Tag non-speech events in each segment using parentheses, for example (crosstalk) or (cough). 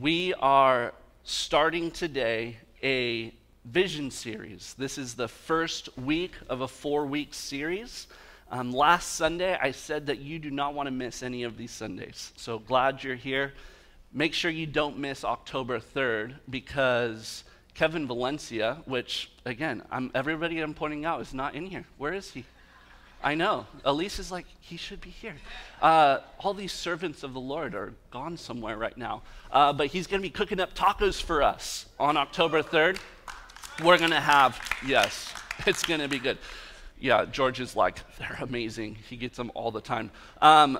we are starting today a vision series. This is the first week of a four week series. Um, last Sunday, I said that you do not want to miss any of these Sundays. So glad you're here. Make sure you don't miss October 3rd because Kevin Valencia, which, again, I'm, everybody I'm pointing out is not in here. Where is he? I know. Elise is like, he should be here. Uh, all these servants of the Lord are gone somewhere right now. Uh, but he's going to be cooking up tacos for us on October 3rd. We're going to have, yes, (laughs) it's going to be good. Yeah, George is like, they're amazing. He gets them all the time. Um,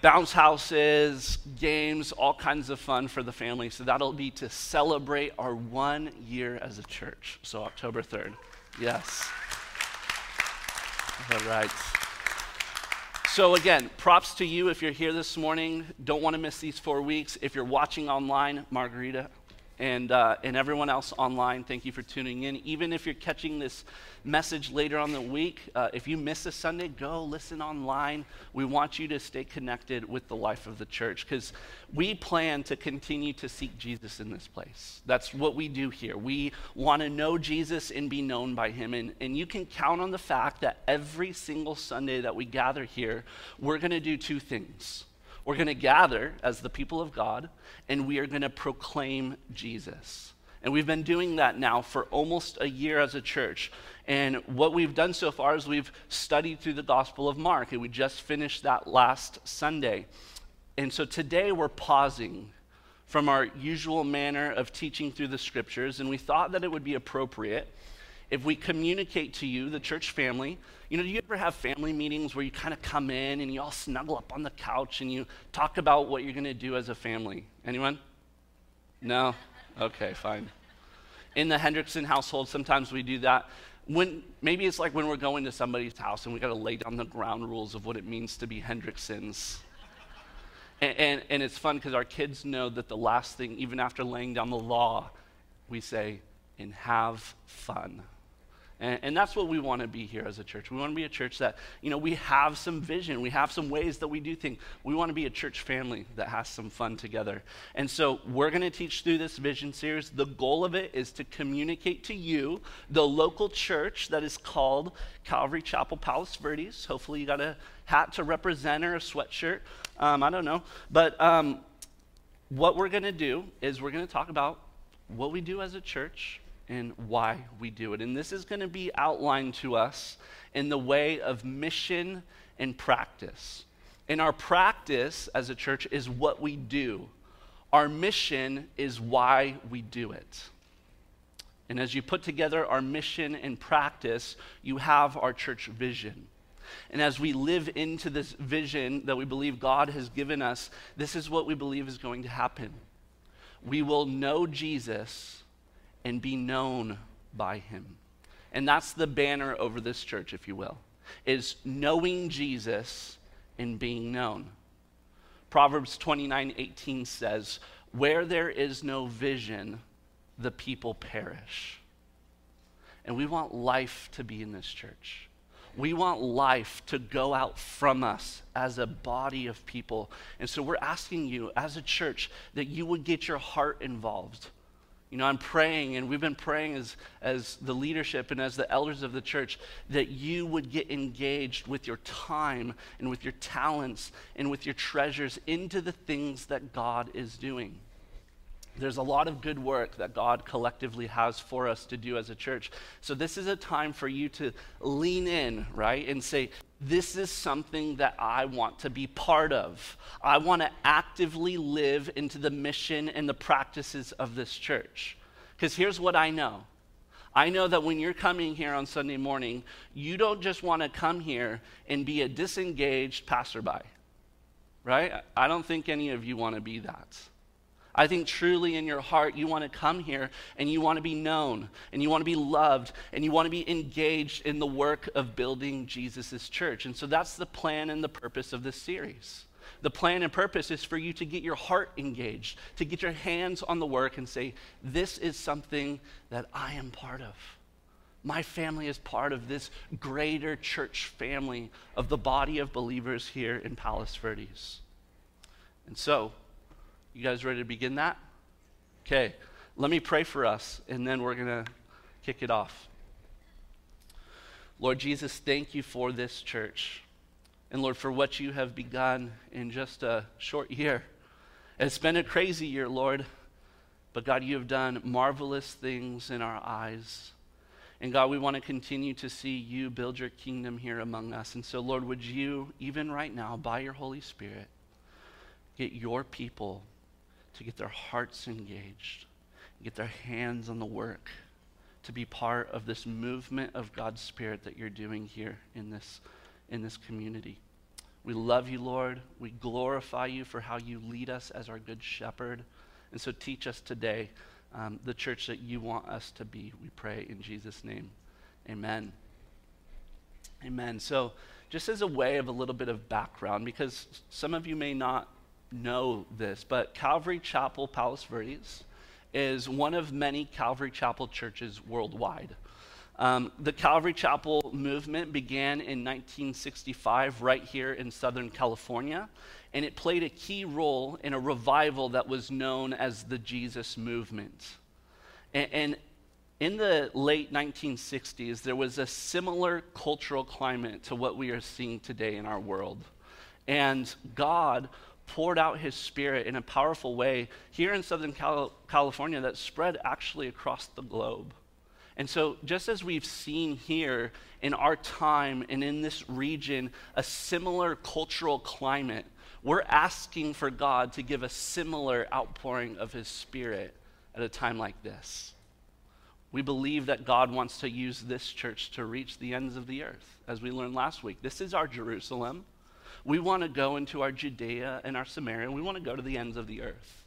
bounce houses, games, all kinds of fun for the family. So that'll be to celebrate our one year as a church. So October 3rd. Yes. All right. So, again, props to you if you're here this morning. Don't want to miss these four weeks. If you're watching online, Margarita, and, uh, and everyone else online, thank you for tuning in. Even if you're catching this message later on the week, uh, if you miss a Sunday, go listen online. We want you to stay connected with the life of the church because we plan to continue to seek Jesus in this place. That's what we do here. We want to know Jesus and be known by him. And, and you can count on the fact that every single Sunday that we gather here, we're going to do two things. We're going to gather as the people of God, and we are going to proclaim Jesus. And we've been doing that now for almost a year as a church. And what we've done so far is we've studied through the Gospel of Mark, and we just finished that last Sunday. And so today we're pausing from our usual manner of teaching through the scriptures, and we thought that it would be appropriate if we communicate to you, the church family, you know, do you ever have family meetings where you kind of come in and you all snuggle up on the couch and you talk about what you're going to do as a family? Anyone? No? Okay, fine. In the Hendrickson household, sometimes we do that. When, maybe it's like when we're going to somebody's house and we got to lay down the ground rules of what it means to be Hendricksons. And, and, and it's fun because our kids know that the last thing, even after laying down the law, we say, and have fun. And, and, that's what we want to be here as a church. We want to be a church that, you know, we have some vision. We have some ways that we do things. We want to be a church family that has some fun together. And so we're going to teach through this vision series. The goal of it is to communicate to you, the local church that is called Calvary Chapel Palos Verdes. Hopefully you got a hat to represent or a sweatshirt. Um, I don't know. But um, what we're going to do is we're going to talk about what we do as a church and why we do it. And this is going to be outlined to us in the way of mission and practice. And our practice as a church is what we do, our mission is why we do it. And as you put together our mission and practice, you have our church vision. And as we live into this vision that we believe God has given us, this is what we believe is going to happen. We will know Jesus and be known by him. And that's the banner over this church, if you will, is knowing Jesus and being known. Proverbs 29 18 says, Where there is no vision, the people perish. And we want life to be in this church. We want life to go out from us as a body of people. And so we're asking you, as a church, that you would get your heart involved you know, I'm praying, and we've been praying as, as the leadership and as the elders of the church, that you would get engaged with your time and with your talents and with your treasures into the things that God is doing. There's a lot of good work that God collectively has for us to do as a church. So, this is a time for you to lean in, right, and say, This is something that I want to be part of. I want to actively live into the mission and the practices of this church. Because here's what I know I know that when you're coming here on Sunday morning, you don't just want to come here and be a disengaged passerby, right? I don't think any of you want to be that. I think truly in your heart, you want to come here and you want to be known and you want to be loved and you want to be engaged in the work of building Jesus' church. And so that's the plan and the purpose of this series. The plan and purpose is for you to get your heart engaged, to get your hands on the work and say, This is something that I am part of. My family is part of this greater church family of the body of believers here in Palos Verdes. And so, you guys ready to begin that? Okay, let me pray for us, and then we're going to kick it off. Lord Jesus, thank you for this church. And Lord, for what you have begun in just a short year. It's been a crazy year, Lord. But God, you have done marvelous things in our eyes. And God, we want to continue to see you build your kingdom here among us. And so, Lord, would you, even right now, by your Holy Spirit, get your people to get their hearts engaged, get their hands on the work, to be part of this movement of God's Spirit that you're doing here in this, in this community. We love you, Lord. We glorify you for how you lead us as our good shepherd. And so teach us today um, the church that you want us to be, we pray in Jesus' name. Amen. Amen. So, just as a way of a little bit of background, because some of you may not know this, but Calvary Chapel Palos Verdes is one of many Calvary Chapel churches worldwide. Um, the Calvary Chapel movement began in 1965 right here in Southern California, and it played a key role in a revival that was known as the Jesus movement. And, and in the late 1960s, there was a similar cultural climate to what we are seeing today in our world. And God poured out his spirit in a powerful way here in Southern Cal- California that spread actually across the globe. And so, just as we've seen here in our time and in this region a similar cultural climate, we're asking for God to give a similar outpouring of his spirit at a time like this. We believe that God wants to use this church to reach the ends of the earth, as we learned last week. This is our Jerusalem. We want to go into our Judea and our Samaria. We want to go to the ends of the earth.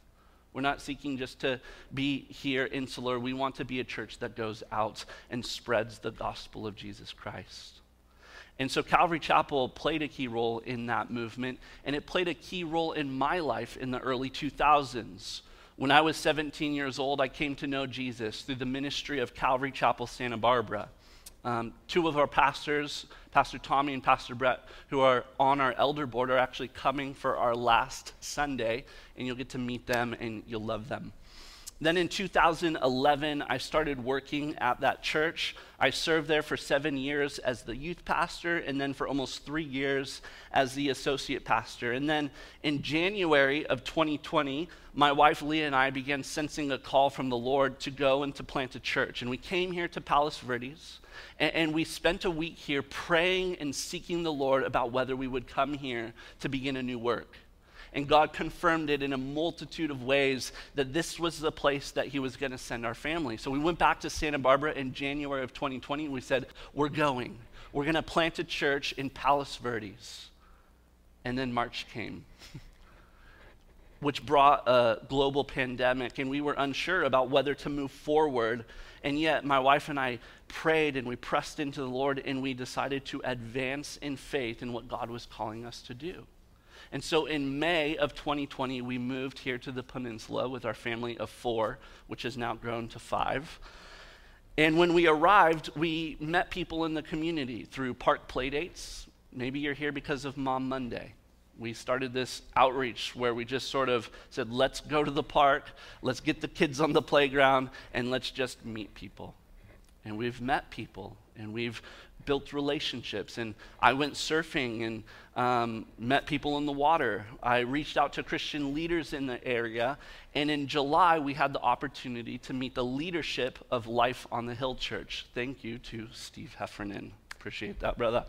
We're not seeking just to be here insular. We want to be a church that goes out and spreads the gospel of Jesus Christ. And so Calvary Chapel played a key role in that movement, and it played a key role in my life in the early 2000s. When I was 17 years old, I came to know Jesus through the ministry of Calvary Chapel Santa Barbara. Um, two of our pastors, Pastor Tommy and Pastor Brett, who are on our elder board, are actually coming for our last Sunday, and you'll get to meet them and you'll love them. Then in 2011, I started working at that church. I served there for seven years as the youth pastor, and then for almost three years as the associate pastor. And then in January of 2020, my wife Leah and I began sensing a call from the Lord to go and to plant a church. And we came here to Palos Verdes, and, and we spent a week here praying and seeking the Lord about whether we would come here to begin a new work. And God confirmed it in a multitude of ways that this was the place that He was going to send our family. So we went back to Santa Barbara in January of 2020 and we said, We're going. We're going to plant a church in Palos Verdes. And then March came, (laughs) which brought a global pandemic, and we were unsure about whether to move forward. And yet, my wife and I prayed and we pressed into the Lord and we decided to advance in faith in what God was calling us to do. And so in May of 2020, we moved here to the peninsula with our family of four, which has now grown to five. And when we arrived, we met people in the community through park playdates. Maybe you're here because of Mom Monday. We started this outreach where we just sort of said, let's go to the park, let's get the kids on the playground, and let's just meet people. And we've met people, and we've built relationships. And I went surfing and um, met people in the water. I reached out to Christian leaders in the area. And in July, we had the opportunity to meet the leadership of Life on the Hill Church. Thank you to Steve Heffernan. Appreciate that, brother.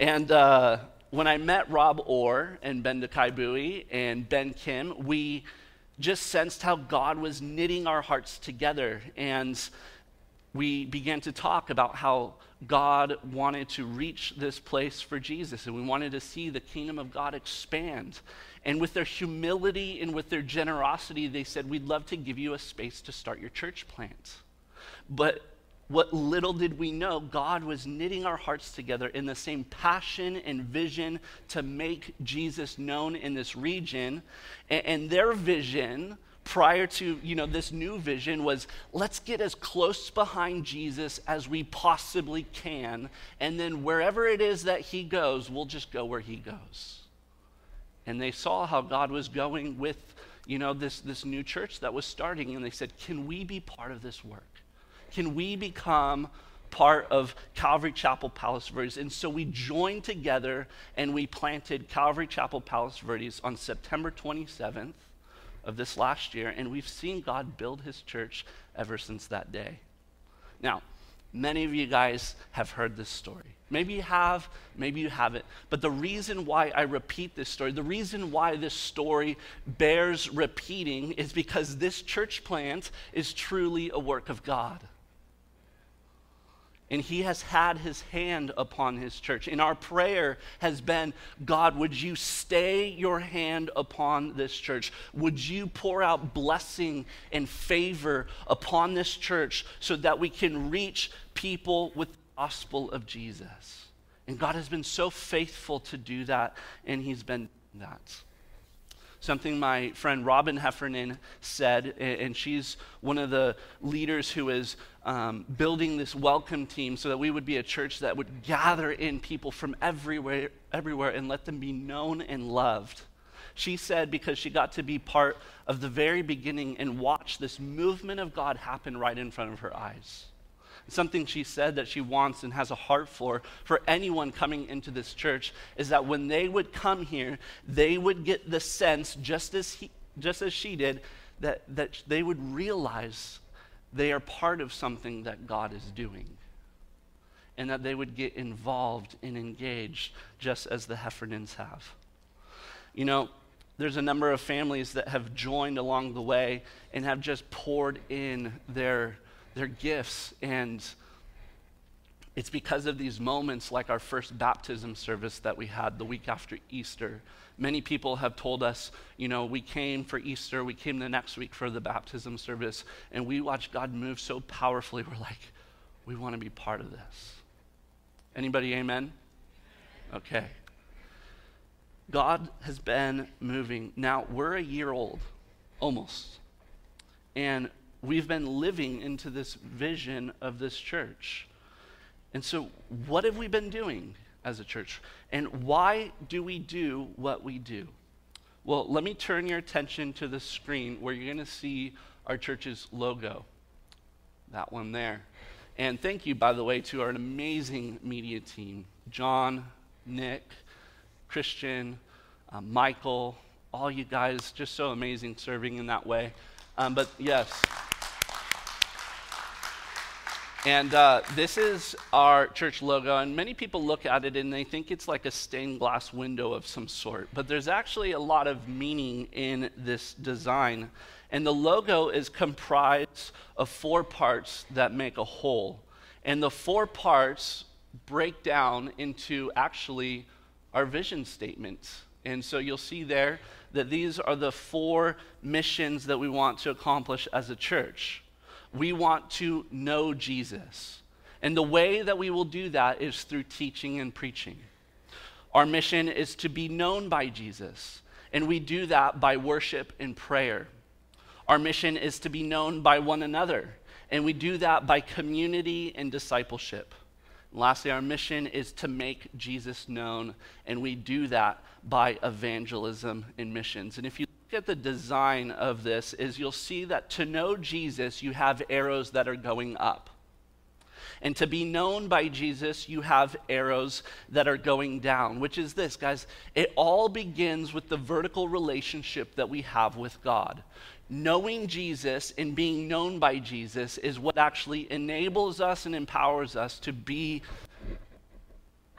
And uh, when I met Rob Orr and Ben Kaibui and Ben Kim, we just sensed how God was knitting our hearts together. And we began to talk about how God wanted to reach this place for Jesus, and we wanted to see the kingdom of God expand. And with their humility and with their generosity, they said, We'd love to give you a space to start your church plant. But what little did we know, God was knitting our hearts together in the same passion and vision to make Jesus known in this region. And, their vision prior to you know this new vision was let's get as close behind jesus as we possibly can and then wherever it is that he goes we'll just go where he goes and they saw how god was going with you know, this, this new church that was starting, and they said, Can we be part of this work? Can we become part of Calvary Chapel Palos Verdes? And so we joined together and we planted Calvary Chapel Palos Verdes on September 27th of this last year, and we've seen God build his church ever since that day. Now, many of you guys have heard this story. Maybe you have, maybe you haven't. But the reason why I repeat this story, the reason why this story bears repeating is because this church plant is truly a work of God. And he has had his hand upon his church. And our prayer has been God, would you stay your hand upon this church? Would you pour out blessing and favor upon this church so that we can reach people with the gospel of Jesus? And God has been so faithful to do that, and he's been that something my friend Robin Heffernan said, and she's one of the leaders who is um, building this welcome team so that we would be a church that would gather in people from everywhere, everywhere and let them be known and loved. She said because she got to be part of the very beginning and watch this movement of God happen right in front of her eyes. Something she said that she wants and has a heart for, for anyone coming into this church, is that when they would come here, they would get the sense, just as, he, just as she did, that, that they would realize they are part of something that God is doing. And that they would get involved and engaged just as the Heffernans have. You know, there's a number of families that have joined along the way and have just poured in their their gifts. And it's because of these moments, like our first baptism service that we had the week after Easter. Many people have told us, you know, we came for Easter, we came the next week for the baptism service, and we watched God move so powerfully. We're like, we want to be part of this. Anybody, amen? Okay. God has been moving. Now, we're a year old, almost. And we've been living into this vision of this church. And so, what have we been doing as a church? And why do we do what we do? Well, let me turn your attention to the screen where you're going to see our church's logo. That one there. And thank you, by the way, to our amazing media team John, Nick, Christian, uh, Michael, all you guys, just so amazing serving in that way. Um, but yes. And uh, this is our church logo, and many people look at it and they think it's like a stained glass window of some sort. But there's actually a lot of meaning in this design. And the logo is comprised of four parts that make a whole. And the four parts break down into actually our vision statements. And so you'll see there that these are the four missions that we want to accomplish as a church we want to know Jesus. And the way that we will do that is through teaching and preaching. Our mission is to be known by Jesus, and we do that by worship and prayer. Our mission is to be known by one another, and we do that by community and discipleship. And lastly, our mission is to make Jesus known, and we do that by evangelism and missions. And if you at the design of this is you'll see that to know Jesus, you have arrows that are going up. And to be known by Jesus, you have arrows that are going down, which is this, guys. It all begins with the vertical relationship that we have with God. Knowing Jesus and being known by Jesus is what actually enables us and empowers us to be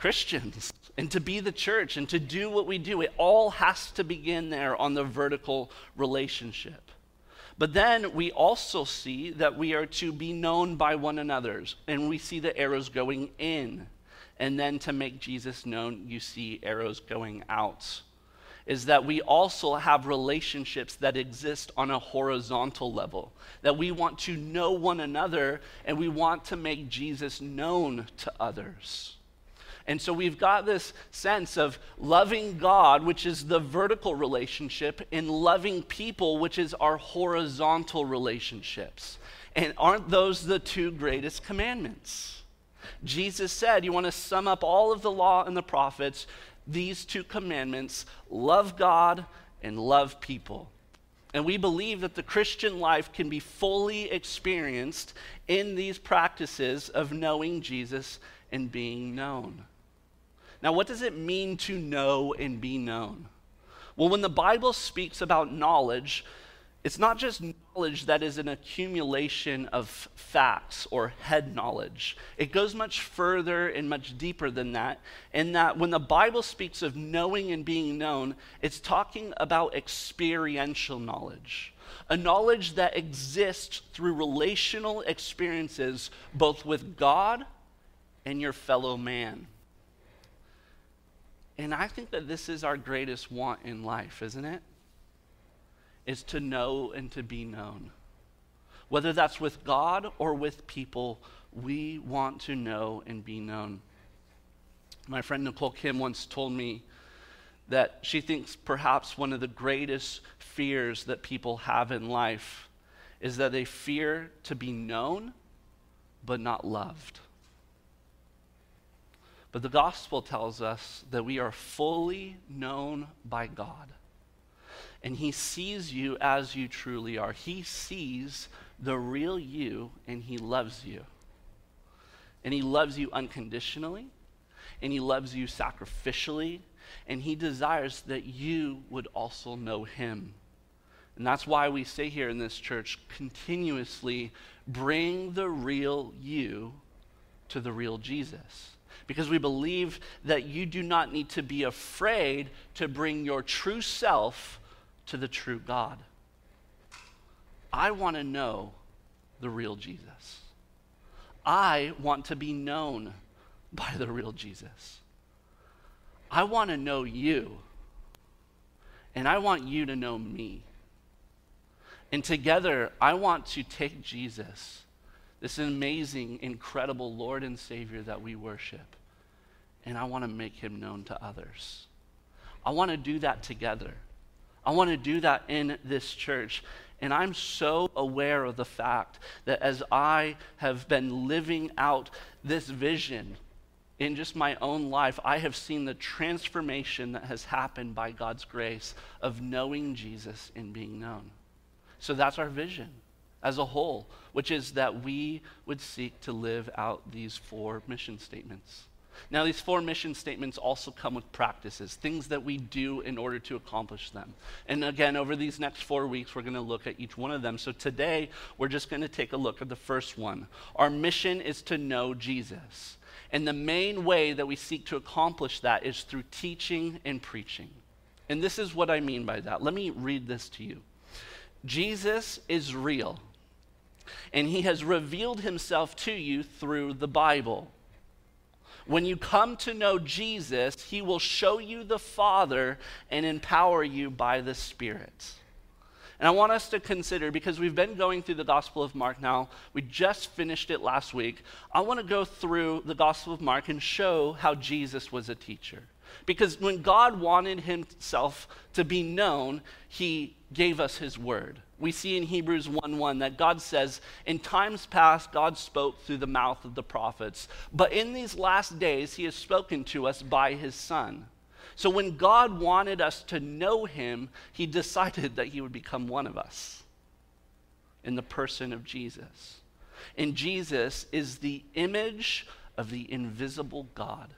Christians and to be the church and to do what we do. It all has to begin there on the vertical relationship. But then we also see that we are to be known by one another, and we see the arrows going in. And then to make Jesus known, you see arrows going out. Is that we also have relationships that exist on a horizontal level, that we want to know one another and we want to make Jesus known to others. And so we've got this sense of loving God, which is the vertical relationship, and loving people, which is our horizontal relationships. And aren't those the two greatest commandments? Jesus said, You want to sum up all of the law and the prophets, these two commandments love God and love people. And we believe that the Christian life can be fully experienced in these practices of knowing Jesus and being known. Now, what does it mean to know and be known? Well, when the Bible speaks about knowledge, it's not just knowledge that is an accumulation of facts or head knowledge. It goes much further and much deeper than that. In that, when the Bible speaks of knowing and being known, it's talking about experiential knowledge, a knowledge that exists through relational experiences both with God and your fellow man. And I think that this is our greatest want in life, isn't it? is to know and to be known. Whether that's with God or with people, we want to know and be known. My friend Nicole Kim once told me that she thinks perhaps one of the greatest fears that people have in life is that they fear to be known but not loved. But the gospel tells us that we are fully known by God and he sees you as you truly are. He sees the real you and he loves you. And he loves you unconditionally, and he loves you sacrificially, and he desires that you would also know him. And that's why we say here in this church continuously bring the real you to the real Jesus. Because we believe that you do not need to be afraid to bring your true self to the true God. I want to know the real Jesus. I want to be known by the real Jesus. I want to know you, and I want you to know me. And together, I want to take Jesus, this amazing, incredible Lord and Savior that we worship, and I want to make him known to others. I want to do that together. I want to do that in this church. And I'm so aware of the fact that as I have been living out this vision in just my own life, I have seen the transformation that has happened by God's grace of knowing Jesus and being known. So that's our vision as a whole, which is that we would seek to live out these four mission statements. Now, these four mission statements also come with practices, things that we do in order to accomplish them. And again, over these next four weeks, we're going to look at each one of them. So today, we're just going to take a look at the first one. Our mission is to know Jesus. And the main way that we seek to accomplish that is through teaching and preaching. And this is what I mean by that. Let me read this to you Jesus is real, and he has revealed himself to you through the Bible. When you come to know Jesus, he will show you the Father and empower you by the Spirit. And I want us to consider, because we've been going through the Gospel of Mark now, we just finished it last week. I want to go through the Gospel of Mark and show how Jesus was a teacher. Because when God wanted himself to be known, he gave us his word. We see in Hebrews 1:1 that God says, "In times past God spoke through the mouth of the prophets, but in these last days he has spoken to us by his son." So when God wanted us to know him, he (laughs) decided that he would become one of us in the person of Jesus. And Jesus is the image of the invisible God.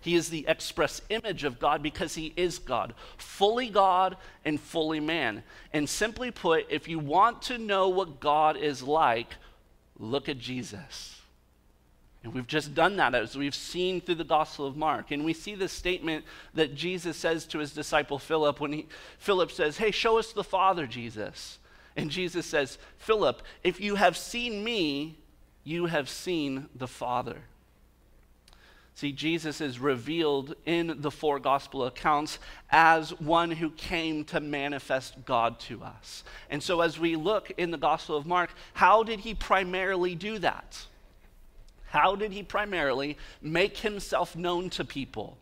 He is the express image of God because he is God, fully God and fully man. And simply put, if you want to know what God is like, look at Jesus. And we've just done that as we've seen through the Gospel of Mark. And we see the statement that Jesus says to his disciple Philip when he, Philip says, Hey, show us the Father, Jesus. And Jesus says, Philip, if you have seen me, you have seen the Father. See, Jesus is revealed in the four gospel accounts as one who came to manifest God to us. And so, as we look in the Gospel of Mark, how did he primarily do that? How did he primarily make himself known to people?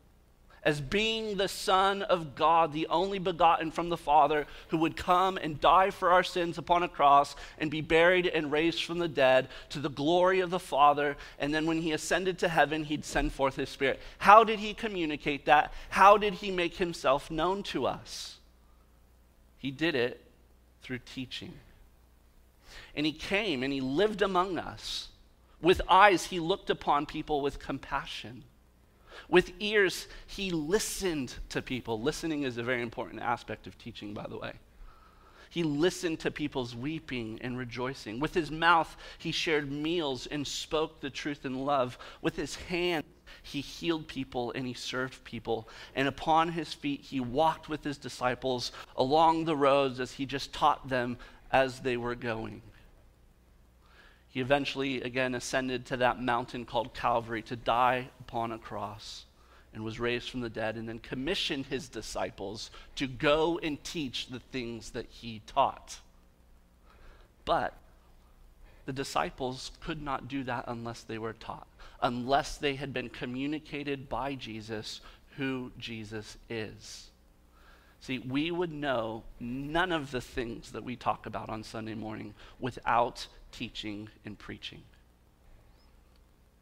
As being the Son of God, the only begotten from the Father, who would come and die for our sins upon a cross and be buried and raised from the dead to the glory of the Father. And then when he ascended to heaven, he'd send forth his Spirit. How did he communicate that? How did he make himself known to us? He did it through teaching. And he came and he lived among us. With eyes, he looked upon people with compassion. With ears, he listened to people. Listening is a very important aspect of teaching, by the way. He listened to people's weeping and rejoicing. With his mouth, he shared meals and spoke the truth in love. With his hand, he healed people and he served people. And upon his feet, he walked with his disciples along the roads as he just taught them as they were going. He eventually, again, ascended to that mountain called Calvary to die upon a cross and was raised from the dead, and then commissioned his disciples to go and teach the things that he taught. But the disciples could not do that unless they were taught, unless they had been communicated by Jesus who Jesus is. See, we would know none of the things that we talk about on Sunday morning without teaching and preaching.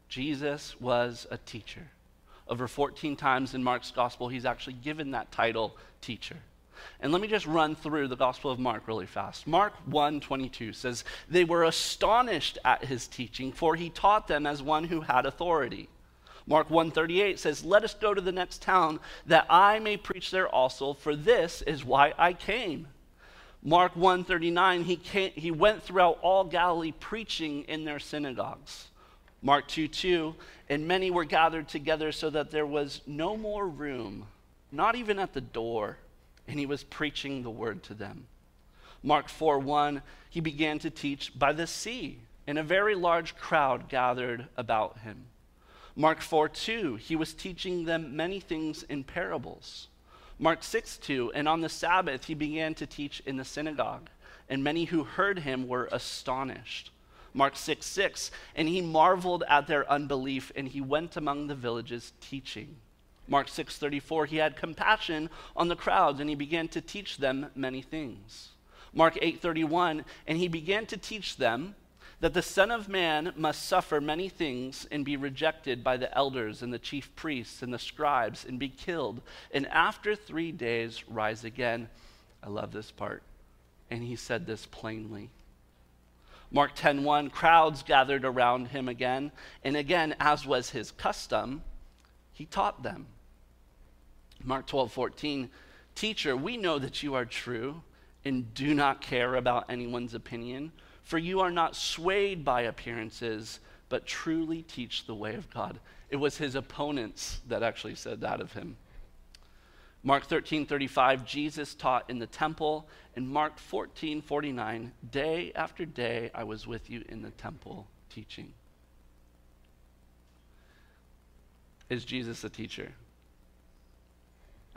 Jesus was a teacher. Over 14 times in Mark's gospel, he's actually given that title teacher. And let me just run through the Gospel of Mark really fast. Mark 1:22 says, "They were astonished at his teaching, for he taught them as one who had authority." Mark 1:38 says, "Let us go to the next town that I may preach there also, for this is why I came." Mark 1:39, he he went throughout all Galilee preaching in their synagogues. Mark 2 2, and many were gathered together so that there was no more room, not even at the door, and he was preaching the word to them. Mark 4 1, he began to teach by the sea, and a very large crowd gathered about him. Mark 4 2, he was teaching them many things in parables. Mark 6 2, and on the Sabbath he began to teach in the synagogue, and many who heard him were astonished. Mark 6 6. And he marveled at their unbelief, and he went among the villages teaching. Mark 6 34. He had compassion on the crowds, and he began to teach them many things. Mark 8 31. And he began to teach them that the Son of Man must suffer many things and be rejected by the elders and the chief priests and the scribes and be killed, and after three days rise again. I love this part. And he said this plainly. Mark 10:1 crowds gathered around him again and again as was his custom he taught them. Mark 12:14 Teacher we know that you are true and do not care about anyone's opinion for you are not swayed by appearances but truly teach the way of God. It was his opponents that actually said that of him. Mark 13, 35, Jesus taught in the temple. And Mark 14, 49, day after day I was with you in the temple teaching. Is Jesus a teacher?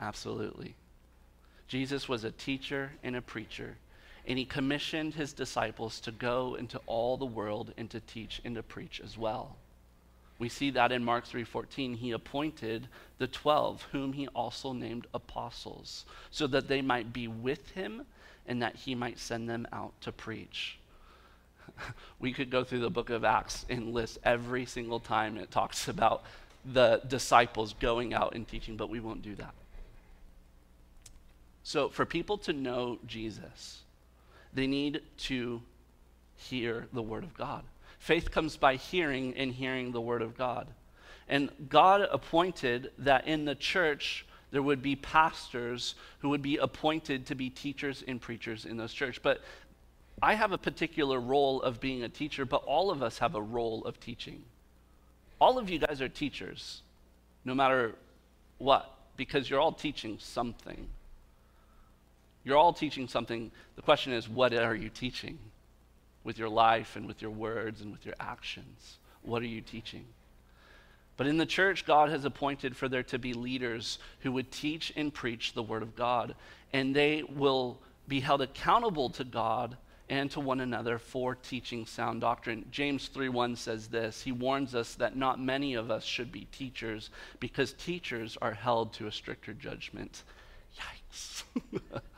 Absolutely. Jesus was a teacher and a preacher, and he commissioned his disciples to go into all the world and to teach and to preach as well. We see that in Mark 3:14 he appointed the 12 whom he also named apostles so that they might be with him and that he might send them out to preach. (laughs) we could go through the book of Acts and list every single time it talks about the disciples going out and teaching, but we won't do that. So, for people to know Jesus, they need to hear the Word of God. Faith comes by hearing and hearing the Word of God. And God appointed that in the church there would be pastors who would be appointed to be teachers and preachers in those church. But I have a particular role of being a teacher, but all of us have a role of teaching. All of you guys are teachers, no matter what, because you're all teaching something. You're all teaching something. The question is, what are you teaching? With your life and with your words and with your actions? What are you teaching? But in the church, God has appointed for there to be leaders who would teach and preach the Word of God, and they will be held accountable to God and to one another for teaching sound doctrine. James 3:1 says this. He warns us that not many of us should be teachers because teachers are held to a stricter judgment. Yikes. (laughs)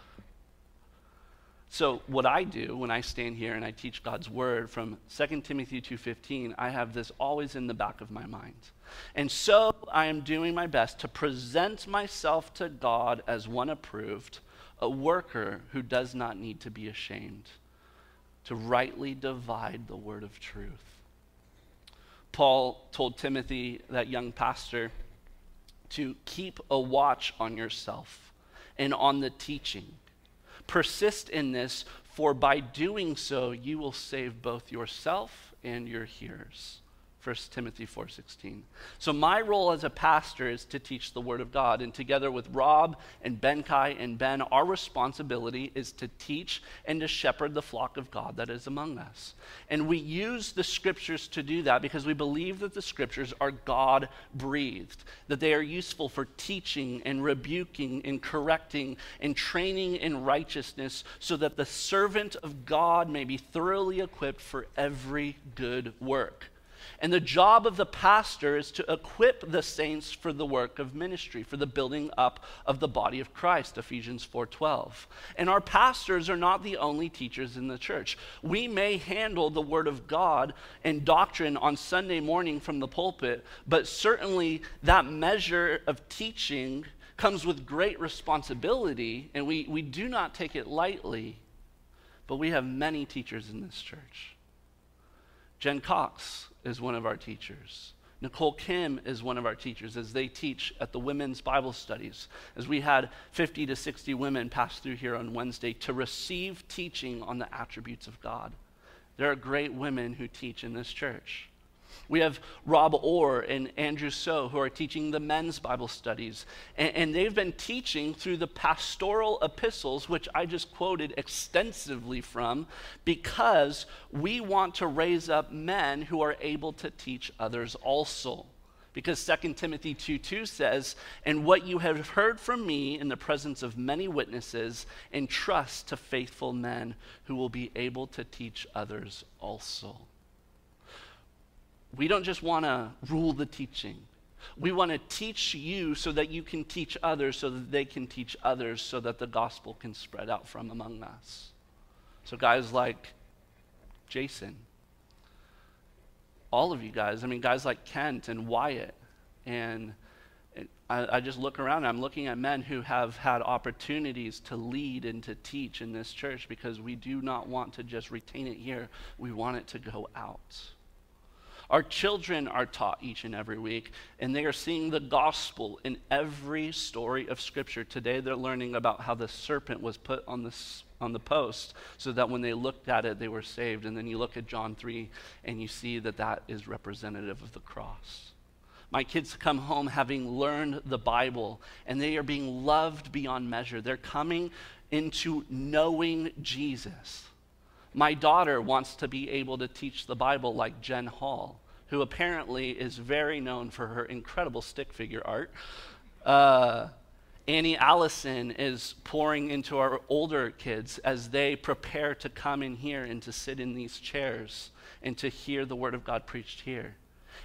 So what I do when I stand here and I teach God's word from 2 Timothy 2:15, I have this always in the back of my mind. And so I am doing my best to present myself to God as one approved, a worker who does not need to be ashamed, to rightly divide the word of truth. Paul told Timothy, that young pastor, to keep a watch on yourself and on the teaching. Persist in this, for by doing so, you will save both yourself and your hearers. 1 Timothy 4:16. So my role as a pastor is to teach the word of God and together with Rob and Benkai and Ben our responsibility is to teach and to shepherd the flock of God that is among us. And we use the scriptures to do that because we believe that the scriptures are God breathed, that they are useful for teaching and rebuking and correcting and training in righteousness so that the servant of God may be thoroughly equipped for every good work. And the job of the pastor is to equip the saints for the work of ministry, for the building up of the body of Christ, Ephesians 4:12. And our pastors are not the only teachers in the church. We may handle the word of God and doctrine on Sunday morning from the pulpit, but certainly that measure of teaching comes with great responsibility, and we, we do not take it lightly. But we have many teachers in this church. Jen Cox is one of our teachers. Nicole Kim is one of our teachers as they teach at the women's Bible studies. As we had 50 to 60 women pass through here on Wednesday to receive teaching on the attributes of God. There are great women who teach in this church. We have Rob Orr and Andrew So who are teaching the men's Bible studies. And, and, they've been teaching through the pastoral epistles, which I just quoted extensively from, because we want to raise up men who are able to teach others also. Because 2 Timothy 2 2 says, And what you have heard from me in the presence of many witnesses, entrust to faithful men who will be able to teach others also we don't just want to rule the teaching. We want to teach you so that you can teach others, so that they can teach others, so that the gospel can spread out from among us. So, guys like Jason, all of you guys, I mean, guys like Kent and Wyatt, and I, I just look around and I'm looking at men who have had opportunities to lead and to teach in this church because we do not want to just retain it here, we want it to go out. Our children are taught each and every week, and they are seeing the gospel in every story of Scripture. Today, they're learning about how the serpent was put on the, on the post so that when they looked at it, they were saved. And then you look at John 3, and you see that that is representative of the cross. My kids come home having learned the Bible, and they are being loved beyond measure. They're coming into knowing Jesus. My daughter wants to be able to teach the Bible like Jen Hall who apparently is very known for her incredible stick figure art. Uh, Annie Allison is pouring into our older kids as they prepare to come in here and to sit in these chairs and to hear the Word of God preached here.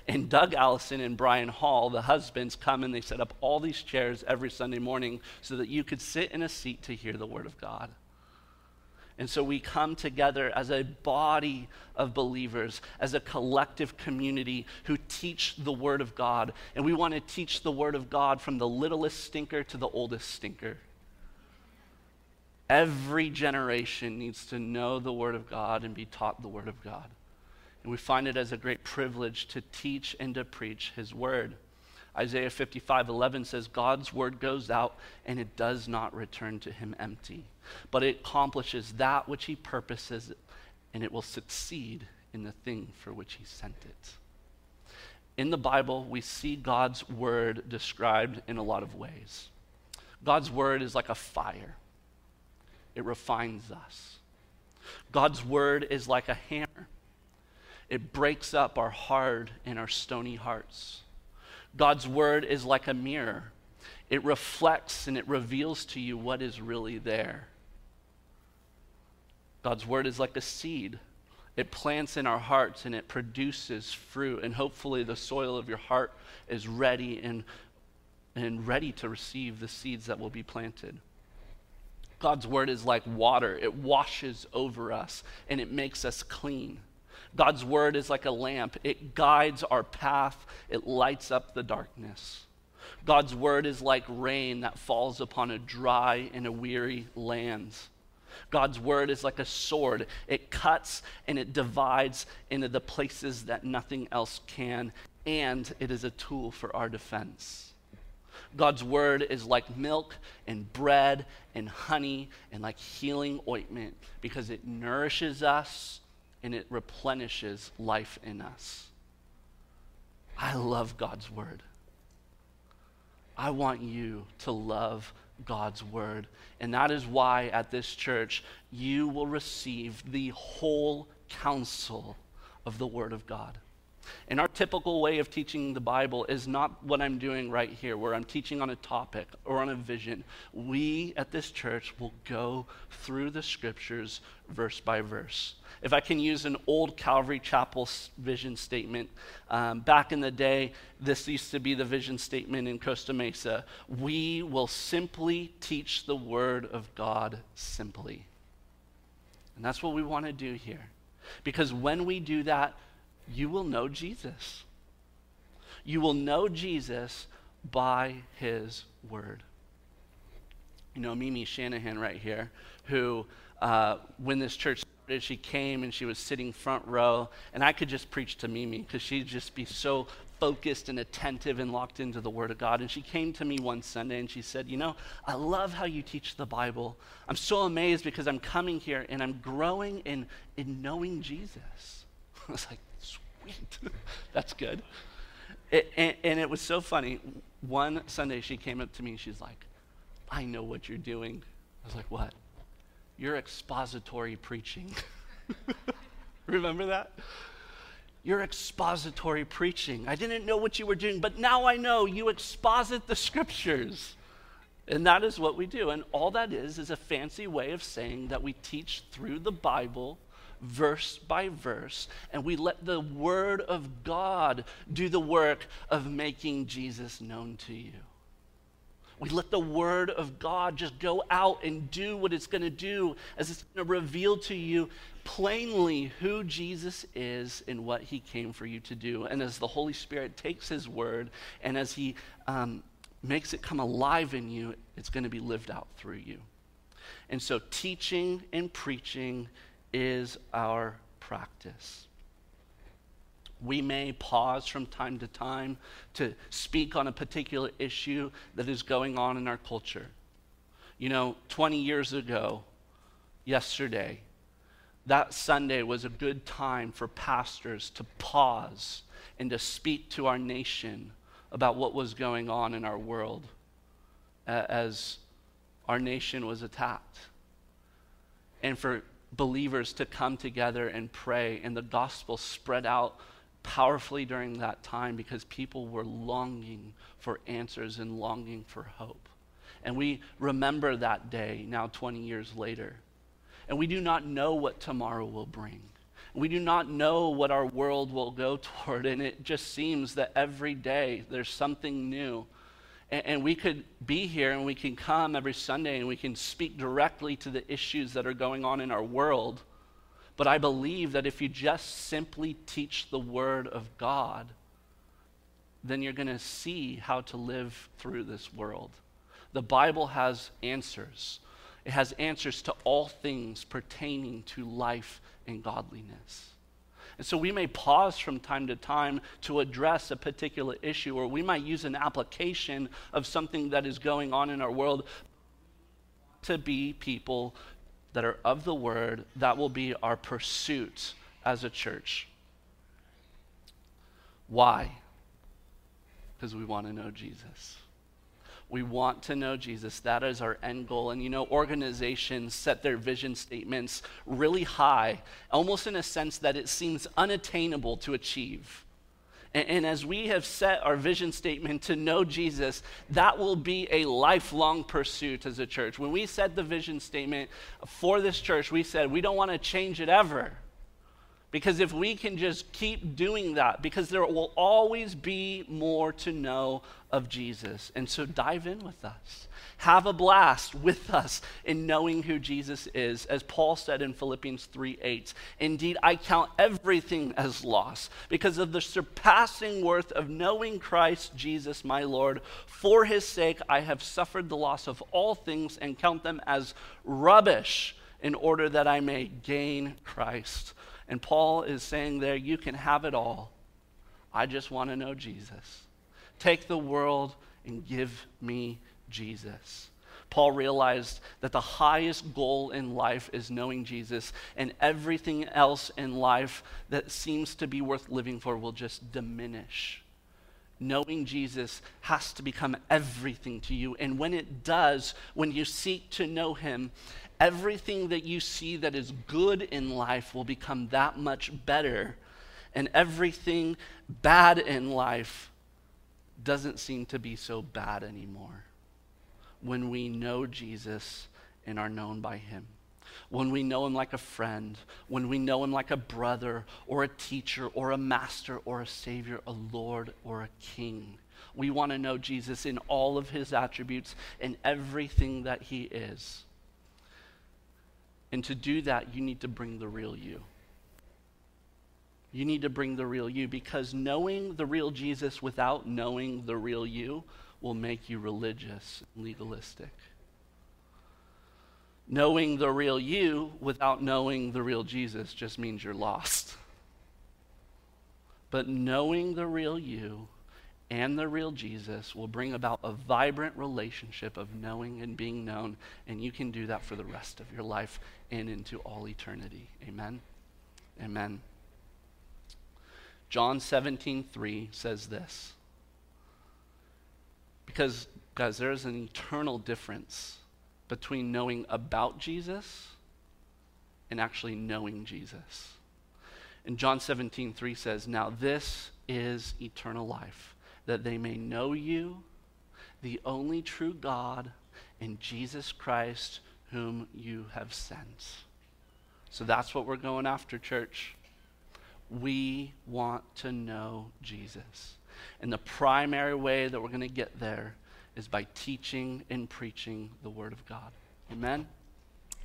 And Doug Allison and Brian Hall, the husbands, come and they set up all these chairs every Sunday morning so that you could sit in a seat to hear the Word of God. And so we come together as a body of believers, as a collective community who teach the Word of God. And we want to teach the Word of God from the littlest stinker to the oldest stinker. Every generation needs to know the Word of God and be taught the Word of God. And we find it as a great privilege to teach and to preach His Word. Isaiah 55 11 says, God's word goes out and it does not return to him empty, but it accomplishes that which he purposes and it will succeed in the thing for which he sent it. In the Bible, we see God's word described in a lot of ways. God's word is like a fire, it refines us. God's word is like a hammer, it breaks up our hard and our stony hearts. God's word is like a mirror, it reflects and it reveals to you what is really there. God's word is like a seed. It plants in our hearts and it produces fruit. And hopefully, the soil of your heart is ready and, and ready to receive the seeds that will be planted. God's word is like water, it washes over us and it makes us clean. God's word is like a lamp, it guides our path, it lights up the darkness. God's word is like rain that falls upon a dry and a weary land. God's word is like a sword. It cuts and it divides into the places that nothing else can, and it is a tool for our defense. God's word is like milk and bread and honey and like healing ointment because it nourishes us and it replenishes life in us. I love God's word. I want you to love God's word. And that is why at this church you will receive the whole counsel of the word of God. And our typical way of teaching the Bible is not what I'm doing right here, where I'm teaching on a topic or on a vision. We at this church will go through the scriptures verse by verse. If I can use an old Calvary Chapel vision statement, um, back in the day, this used to be the vision statement in Costa Mesa. We will simply teach the Word of God simply. And that's what we want to do here. Because when we do that, you will know Jesus. You will know Jesus by his word. You know, Mimi Shanahan right here, who, uh, when this church started, she came and she was sitting front row, and I could just preach to Mimi because she'd just be so focused and attentive and locked into the Word of God. And she came to me one Sunday and she said, You know, I love how you teach the Bible. I'm so amazed because I'm coming here and I'm growing in, in knowing Jesus. (laughs) I was like. (laughs) That's good. It, and, and it was so funny. One Sunday, she came up to me and she's like, I know what you're doing. I was like, What? You're expository preaching. (laughs) Remember that? You're expository preaching. I didn't know what you were doing, but now I know you exposit the scriptures. And that is what we do. And all that is is a fancy way of saying that we teach through the Bible verse by verse, and we let the Word of God do the work of making Jesus known to you. We let the Word of God just go out and do what it's going to do as it's going to reveal to you plainly who Jesus is and what He came for you to do. And as the Holy Spirit takes His Word and as He um, makes it come alive in you, it's going to be lived out through you. And so, teaching and preaching is our practice. We may pause from time to time to speak on a particular issue that is going on in our culture. You know, 20 years ago, yesterday, that Sunday was a good time for pastors to pause and to speak to our nation about what was going on in our world as our nation was attacked. And for believers to come together and pray, and the gospel spread out powerfully during that time because people were longing for answers and longing for hope. And we remember that day now 20 years later. And we do not know what tomorrow will bring. We do not know what our world will go (laughs) toward. And it just seems that every day there's something new and, and we could be here and we can come every Sunday and we can speak directly to the issues that are going on in our world. But I believe that if you just simply teach the Word of God, then you're going to see how to live through this world. The Bible has answers. It has answers to all things pertaining to life and godliness. And so we may pause from time to time to address a particular issue, or we might use an application of something that is going on in our world to be people that are of the word. That will be our pursuit as a church. Why? Because we want to know Jesus. We want to know Jesus. That is our end goal. And you know, organizations set their vision statements really high, almost in a sense that it seems unattainable to achieve. And, and, as we have set our vision statement to know Jesus, that will be a lifelong pursuit as a church. When we set the vision statement for this church, we said we don't want to change it ever. Because if we can just keep doing that, because there will always be more to know of Jesus. And so dive in with us. Have a blast with us in knowing who Jesus is. As Paul said in Philippians 3 8, indeed, I count everything as loss because of the surpassing worth of knowing Christ Jesus my Lord. For his sake, I have suffered the loss of all things and count them as rubbish in order that I may gain Christ and Paul is saying there, you can have it all. I just want to know Jesus. Take the world and give me Jesus. Paul realized that the highest goal in life is knowing Jesus, and everything else in life that seems to be worth living for will just diminish. Knowing Jesus has to become everything to you. And when it does, when you seek to know him, everything that you see that is good in life will become that much better, and everything bad in life doesn't seem to be so bad anymore when we know Jesus and are known by him. When we know him like a friend, when we know him like a brother or a teacher or a master or a savior, a Lord or a king. We want to know Jesus in all of his attributes and everything that he is. And to do that, you need to bring the real you. You need to bring the real you because knowing the real Jesus without knowing the real you will make you religious, legalistic. Knowing the real you without knowing the real Jesus just means you're lost. But knowing the real you and the real Jesus will bring about a vibrant relationship of knowing and being known, and you can do that for the rest of your life and into all eternity. Amen. Amen. John 17, 3 says this. Because, guys, there is an eternal difference between knowing about Jesus and actually knowing Jesus. And John 17, 3 says, Now this is eternal life that they may know you, the only true God, and Jesus Christ, whom you have sent. So that's what we're going after, church. We want to know Jesus. And the primary way that we're going to get there is by teaching and preaching the Word of God. Amen?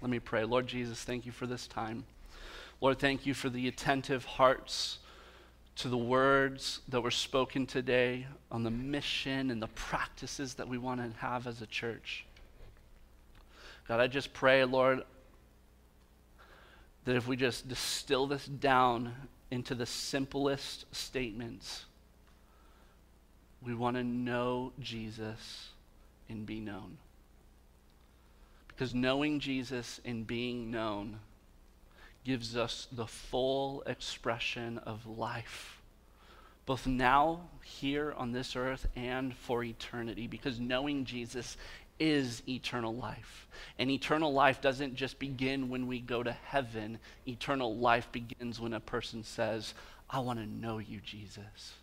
Let me pray. Lord Jesus, thank you for this time. Lord, thank you for the attentive hearts to the words that were spoken today on the mission and the practices that we want to have as a church. God, I just pray, Lord, that if we just distill this down into the simplest statements, we want to know Jesus and be known. Because knowing Jesus and being known gives us the full expression of life, both now, here on this earth, and for eternity, because knowing Jesus is eternal life. And eternal life doesn't just begin when we go to heaven, eternal life begins when a person says, I want to know you, Jesus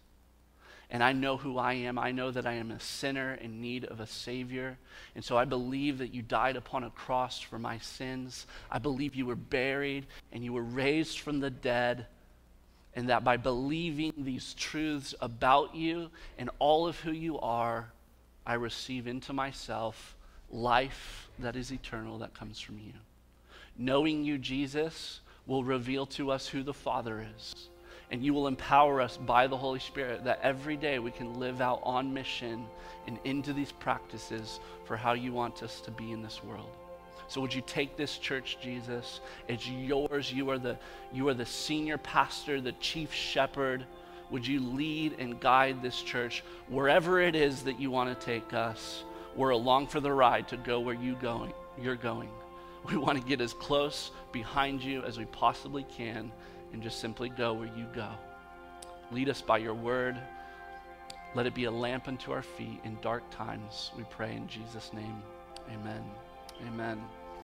and I know who I am. I know that I am a sinner in need of a Savior. And so I believe that you died upon a cross for my sins. I believe you were buried and you were raised from the dead. And that by believing these truths about you and all of who you are, I receive into myself life that is eternal that comes from you. Knowing you, Jesus, will reveal to us who the Father is and you will empower us by the Holy Spirit that every day we can live out on mission and into these practices for how you want us to be in this world. So would you take this church, Jesus? It's yours. You are the, you are the senior pastor, the chief shepherd. Would you lead and guide this church wherever it is that you want to take us? We're along for the ride to go where you going, you're going. We want to get as close behind you as we possibly can and just simply go where you go. Lead us by your word. Let it be a lamp unto our feet in dark times. We pray in Jesus' name. Amen. Amen.